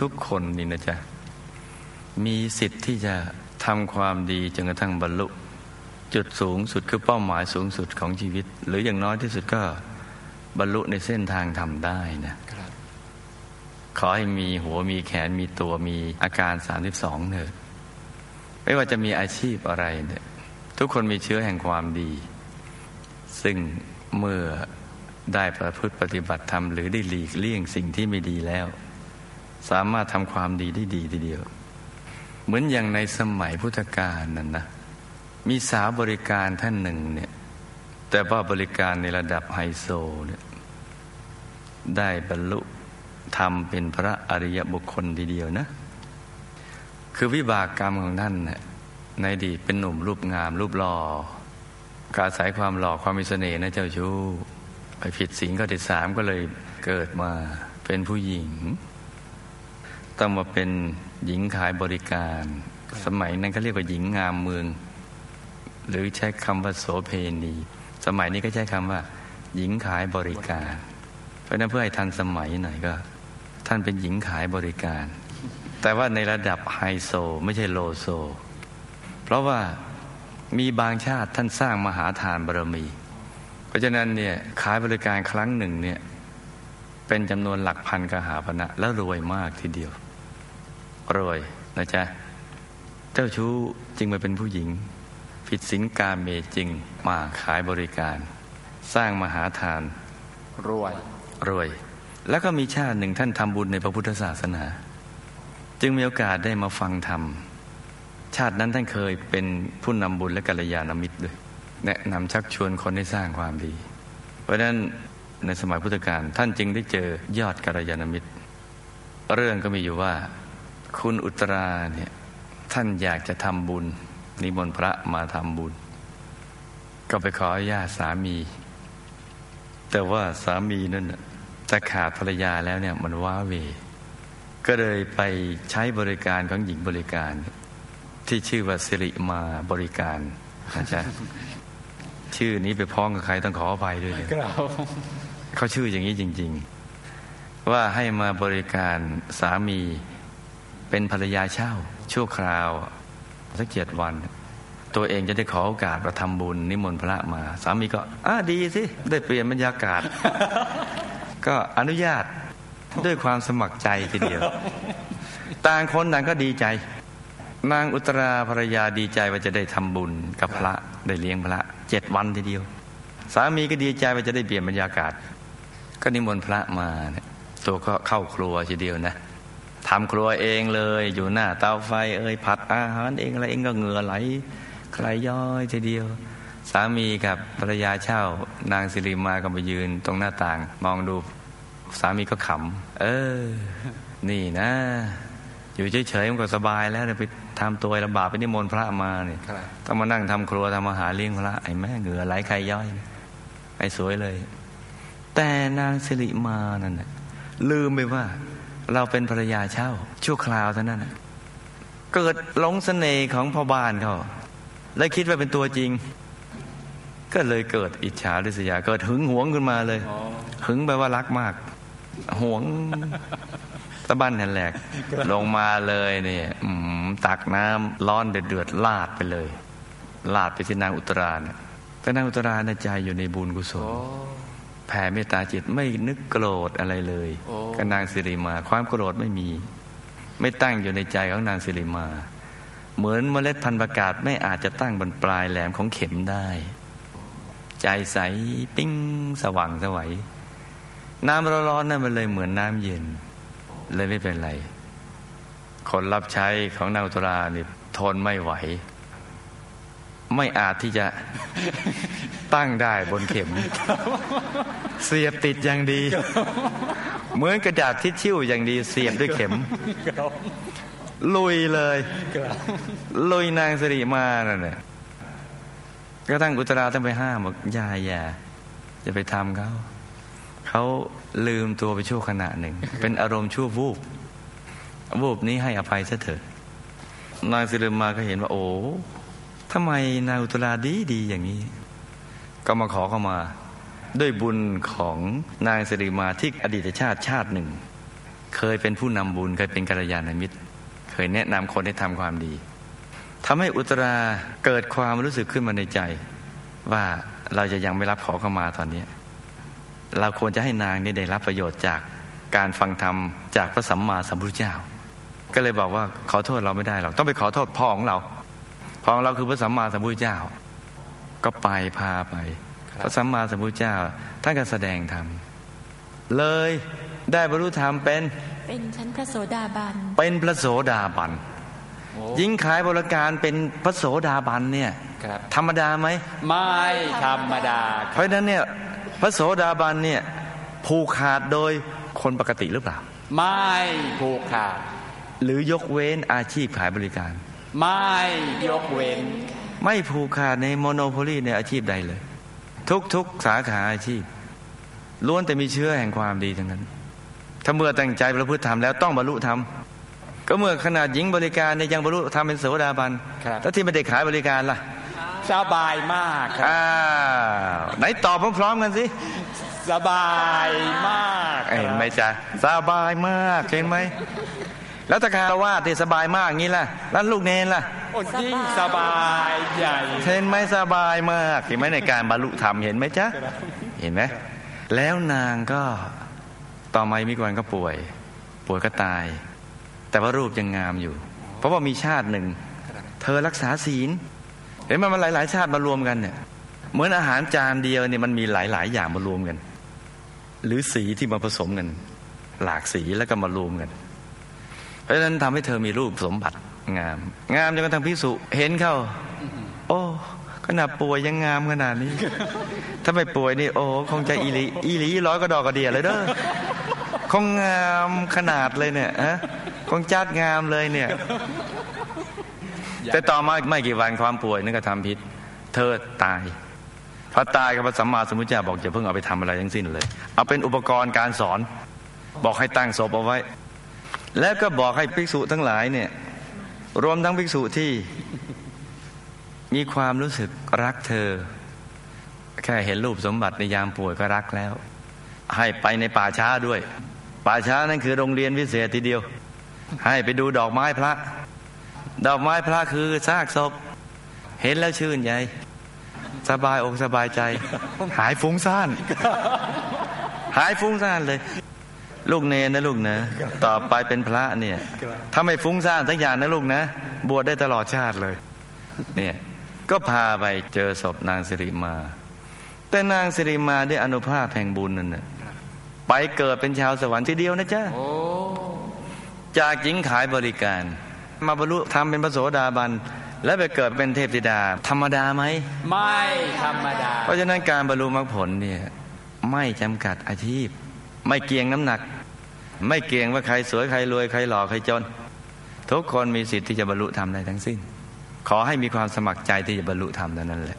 ทุกคนนี่นะจ๊ะ มีสิทธิ์ที่จะทำความดีจนกระทั่งบรรลุ จุดสูงสุดคือเป้าหมายสูงสุดของชีวิต หรืออย่างน้อยที่สุดก็บรรลุในเส้นทางทำได้นะขอให้มีหัวมีแขนมีตัวมีอาการ 32เถิดไม่ว่าจะมีอาชีพอะไรเนี่ยทุกคนมีเชื้อแห่งความดี ซึ่งเมื่อได้ประพฤติปฏิบัติธรรมหรือได้หลีกเลี่ยงสิ่งที่ไม่ดีแล้ว สามารถทำความดีได้ดีทีเดียว เหมือนอย่างในสมัยพุทธกาลนั่นนะ มีสาวบริการท่านหนึ่งเนี่ย แต่ว่าบริการในระดับไฮโซเนี่ยได้บรรลุทำเป็นพระอริยบุคคลทีเดียวนะ คือวิบากกรรมของท่านเนี่ยในดีเป็นหนุ่มรูปงาม รูปหล่อการสายความหล่อความมีเสน่ห์นะเจ้าชู้ไปผิดศีลข้อที่สามก็เลยเกิดมาเป็นผู้หญิง ต้องมาเป็นหญิงขายบริการ สมัยนั้นเขาเรียกว่าหญิงงามเมือง หรือใช้คำว่าโสเพณี สมัยนี้ก็ใช้คำว่า หญิงขายบริการ เพราะนั้นเพื่อให้ทันสมัยหน่อยก็ ท่านเป็นหญิงขายบริการ แต่ว่าในระดับไฮโซไม่ใช่โลโซ เพราะว่ามีบางชาติท่านสร้างมหาทานบารมี เพราะฉะนั้นเนี่ยขายบริการครั้งหนึ่งเนี่ย เป็นจำนวนหลักพันกหาพนะแล้วรวยมากทีเดียว รวยนะจ๊ะ เจ้าชู้จึงมาเป็นผู้หญิง ผิดศีลกาเมจริงมาขายบริการ สร้างมหาทาน รวย รวย แล้วก็มีชาติหนึ่งท่านทำบุญในพระพุทธศาสนา จึงมีโอกาสได้มาฟังธรรม ชาตินั้นท่านเคยเป็นผู้นำบุญและกัลยาณมิตรด้วย แนะนำชักชวนคนให้สร้างความดี เพราะฉะนั้น ในสมัยพุทธกาลท่านจึงได้เจอยอดกัลยาณมิตร เรื่องก็มีอยู่ว่า คุณอุตราเนี่ยท่านอยากจะทำบุญ นิมนต์พระมาทำบุญ ก็ไปขออนุญาตสามี แต่ว่าสามีนั่นจะขาดภรรยาแล้วเนี่ยมันว้าเว ก็เลยไปใช้บริการของหญิงบริการ ที่ชื่อว่าสิริมาบริการนะจ๊ะชื่อนี้ไปพ้องกับใครต้องขออภัยด้วย เขาชื่ออย่างนี้จริง ๆ ว่าให้มาบริการสามีเป็นภรรยาเช่า ชั่วคราวสักเจ็ดวัน ตัวเองจะได้ขอโอกาสมาทำบุญนิมนต์พระมา สามีก็อ่าดีสิ ได้เปลี่ยนบรรยากาศ ก็อนุญาตด้วยความสมัครใจทีเดียว ต่างคนต่างก็ดีใจ นางอุตราภรรยาดีใจว่าจะได้ทำบุญกับพระได้เลี้ยงพระเจ็ดวันทีเดียว สามีก็ดีใจว่าจะได้เปลี่ยนบรรยากาศ ก็นิมนต์พระมาเนี่ยตัวก็เข้าครัวทีเดียวนะทำครัวเองเลยอยู่หน้าเตาไฟเอ้ยผัดอาหารเองอะไรเองก็เหงื่อไหลใครย้อยทีเดียว สามีกับภรรยาเช่า นางสิริมาก็มายืนตรงหน้าต่าง มองดูสามีก็ขำเออ นี่นะ อยู่เฉยๆมันก็สบายแล้วไปทำตัวลำบากไปนิมนต์พระมาเนี่ยต้องมานั่งทำครัวทำอาหารเลี้ยงพระไอ้แม่เหงื่อไหลใครย่อยไอ้สวยเลย แต่นางสิริมานั่นลืมไปว่าเราเป็นภรรยาเช่า ชั่วคราวเท่านั้นเกิดหลงเสน่ห์ของพ่อบ้านเขาแล้คิดว่าเป็นตัวจริง ก็เลยเกิดอิจฉาริษยา เกิดหึงหวงขึ้นมาเลย หึงแปลว่ารักมาก หวงตะบันแหนแหลกลงมาเลยเนี่ยตักน้ำร้อนเดือดลาดไปเลย ลาดไปที่นางอุตราเนี่ยแต่นางอุตราในใจอยู่ในบุญกุศล แผ่เมตตาจิตไม่นึกโกรธอะไรเลยกับนางสิริมา ความโกรธไม่มี ไม่ตั้งอยู่ในใจของนางสิริมา เหมือนเมล็ดพันธุ์ประกาศไม่อาจจะตั้งบนปลายแหลมของเข็มได้ ใจใสปิ้งสว่างสวัยน้ำร้อนๆนั่นมันเลยเหมือนน้ำเย็น เลยไม่เป็นไร คนรับใช้ของนางตุลานี่ทนไม่ไหว ไม่อาจที่จะ ตั้งได้บนเข็ม เสียบติดอย่างดี เหมือนกระดาษทิชชิ่วอย่างดีเสียบด้วยเข็ม ลุยเลย ลุยนางสิริมานั่นแหละก็ตั้งอุตราต้องไปห้ามบอกยาอย่าจะไปทำเขาเขาลืมตัวไปชั่วขณะหนึ่ง เป็นอารมณ์ชั่ววูบวูบนี้ให้อภัยซะเถิดนางสิริมาก็เห็นว่า โอ้ทำไมนางอุตราดีดีอย่างนี้ ก็มาขอเข้ามาด้วยบุญของนางสิริมาที่อดีตชาติชาติหนึ่ง เคยเป็นผู้นำบุญเคยเป็นกัลยาณมิตร เคยแนะนำคนให้ทำความดีทำให้อุตราเกิดความรู้สึกขึ้นมาในใจ ว่าเราจะยังไม่รับขอเข้ามาตอนนี้ เราควรจะให้นางนี่ได้รับประโยชน์จากการฟังธรรมจากพระสัมมาสัมพุทธเจ้า ก็เลยบอกว่าขอโทษเราไม่ได้หรอกต้องไปขอโทษพ่อของเราพ่อของเราคือพระสัมมาสัมพุทธเจ้า ก็ไปพาไปพระสัมมาสัมพุทธเจ้าท่านก็แสดงธรรมเลยได้บรรลุธรรมเป็นเป็นชั้นพระโสดาบันเป็นพระโสดาบันยิ่งขายบริการเป็นพระโสดาบันเนี่ยครับธรรมดาไหมไม่ธรรมดา เพราะฉะนั้นเนี่ยพระโสดาบันเนี่ยผูกขาดโดยคนปกติหรือเปล่า ไม่ผูกขาด หรือยกเว้นอาชีพขายบริการ ไม่ยกเว้น ไม่ผูกขาดในโมโนโพลีในอาชีพใดเลย ทุกๆสาขาอาชีพ ล้วนแต่มีเชื้อแห่งความดีทั้งนั้น ถ้าเมื่อตั้งใจประพฤติธรรมแล้วต้องบรรลุธรรมก็เมื่อขนาดหญิงบริการเนี่ยยังบรรลุธรรมเป็นโสดาบันครับแล้วที่ไม่ได้ขายบริการล่ะสบายมากครับอ้าวไหนตอบพร้อมๆกันสิสบายมากครับเห็นไหมจ๊ะสบายมากเห็นไหม แล้วตะคารวาสที่สบายมากงี้ล่ะแล้วลูกเนนล่ะโอ้ยิ่งสบายใหญ่เห็นไหมสบายมากเห็นไหมในการบรรลุธรรมเห็นไหมจ๊ะเห็นไหมแล้วนางก็ต่อมามีวันก็ป่วย ป่วยก็ตาย แต่ว่ารูปยังงามอยู่ เพราะว่ามีชาติหนึ่ง เธอรักษาศีล เห็นไหมมันหลาย ๆ ชาติมารวมกันเนี่ยเหมือนอาหารจานเดียวเนี่ยมันมีหลาย ๆ อย่างมารวมกัน หรือสีที่มาผสมกัน หลากสีแล้วก็มารวมกัน เพราะฉะนั้นทำให้เธอมีรูปสมบัติงาม งามจนกระทั่งพิสุเห็นเข้า โอ้ขนาดป่วยยังงามขนาดนี้ ถ้าไม่ป่วยนี่โอ้คงจะอีลีอีลีร้อยก็ดอกกระเดียเลยเด้อคงงามขนาดเลยเนี่ยฮะคงจัดงามเลยเนี่ย แต่ต่อมาไม่กี่วันความป่วยนั่นก็ทำพิษ เธอตายพอตายกับพระสัมมาสัมพุทธเจ้าบอกอย่าเพิ่งเอาไปทำอะไรทั้งสิ้นเลย เอาเป็นอุปกรณ์การสอน บอกให้ตั้งศพเอาไว้ แล้วก็บอกให้ภิกษุทั้งหลายเนี่ย รวมทั้งภิกษุที่มีความรู้สึกรักเธอ แค่เห็นรูปสมบัติในยามป่วยก็รักแล้ว ให้ไปในป่าช้าด้วย ป่าช้านั่นคือโรงเรียนวิเศษทีเดียว ให้ไปดูดอกไม้พระ ดอกไม้พระคือซากศพ เห็นแล้วชื่นใจสบายอกสบายใจ หายฟุ้งซ่าน หายฟุ้งซ่านเลย ลูกเนนนะลูกนะ ต่อไปเป็นพระเนี่ยถ้าไม่ฟุ้งซ่านสักอย่างนะลูกนะ บวชได้ตลอดชาติเลย เนี่ยก็พาไปเจอศพนางสิริมา แต่นางสิริมาด้วยอนุภาพแห่งบุญนั่นน่ะไปเกิดเป็นชาวสวรรค์ทีเดียวนะจ๊ะโอ้จากหญิงขายบริการ มาบรรลุทำเป็นพระโสดาบันแล้วไปเกิดเป็นเทพธิดา ธรรมดาไหม ไม่ธรรมดา เพราะฉะนั้นการบรรลุมรรคผลเนี่ยไม่จำกัดอาชีพ ไม่เกี่ยงน้ำหนัก ไม่เกี่ยงว่าใครสวยใครรวยใครหล่อใครจน ทุกคนมีสิทธิ์ที่จะบรรลุธรรมได้ทั้งสิ้น ขอให้มีความสมัครใจที่จะบรรลุธรรมเท่านั้นแหละ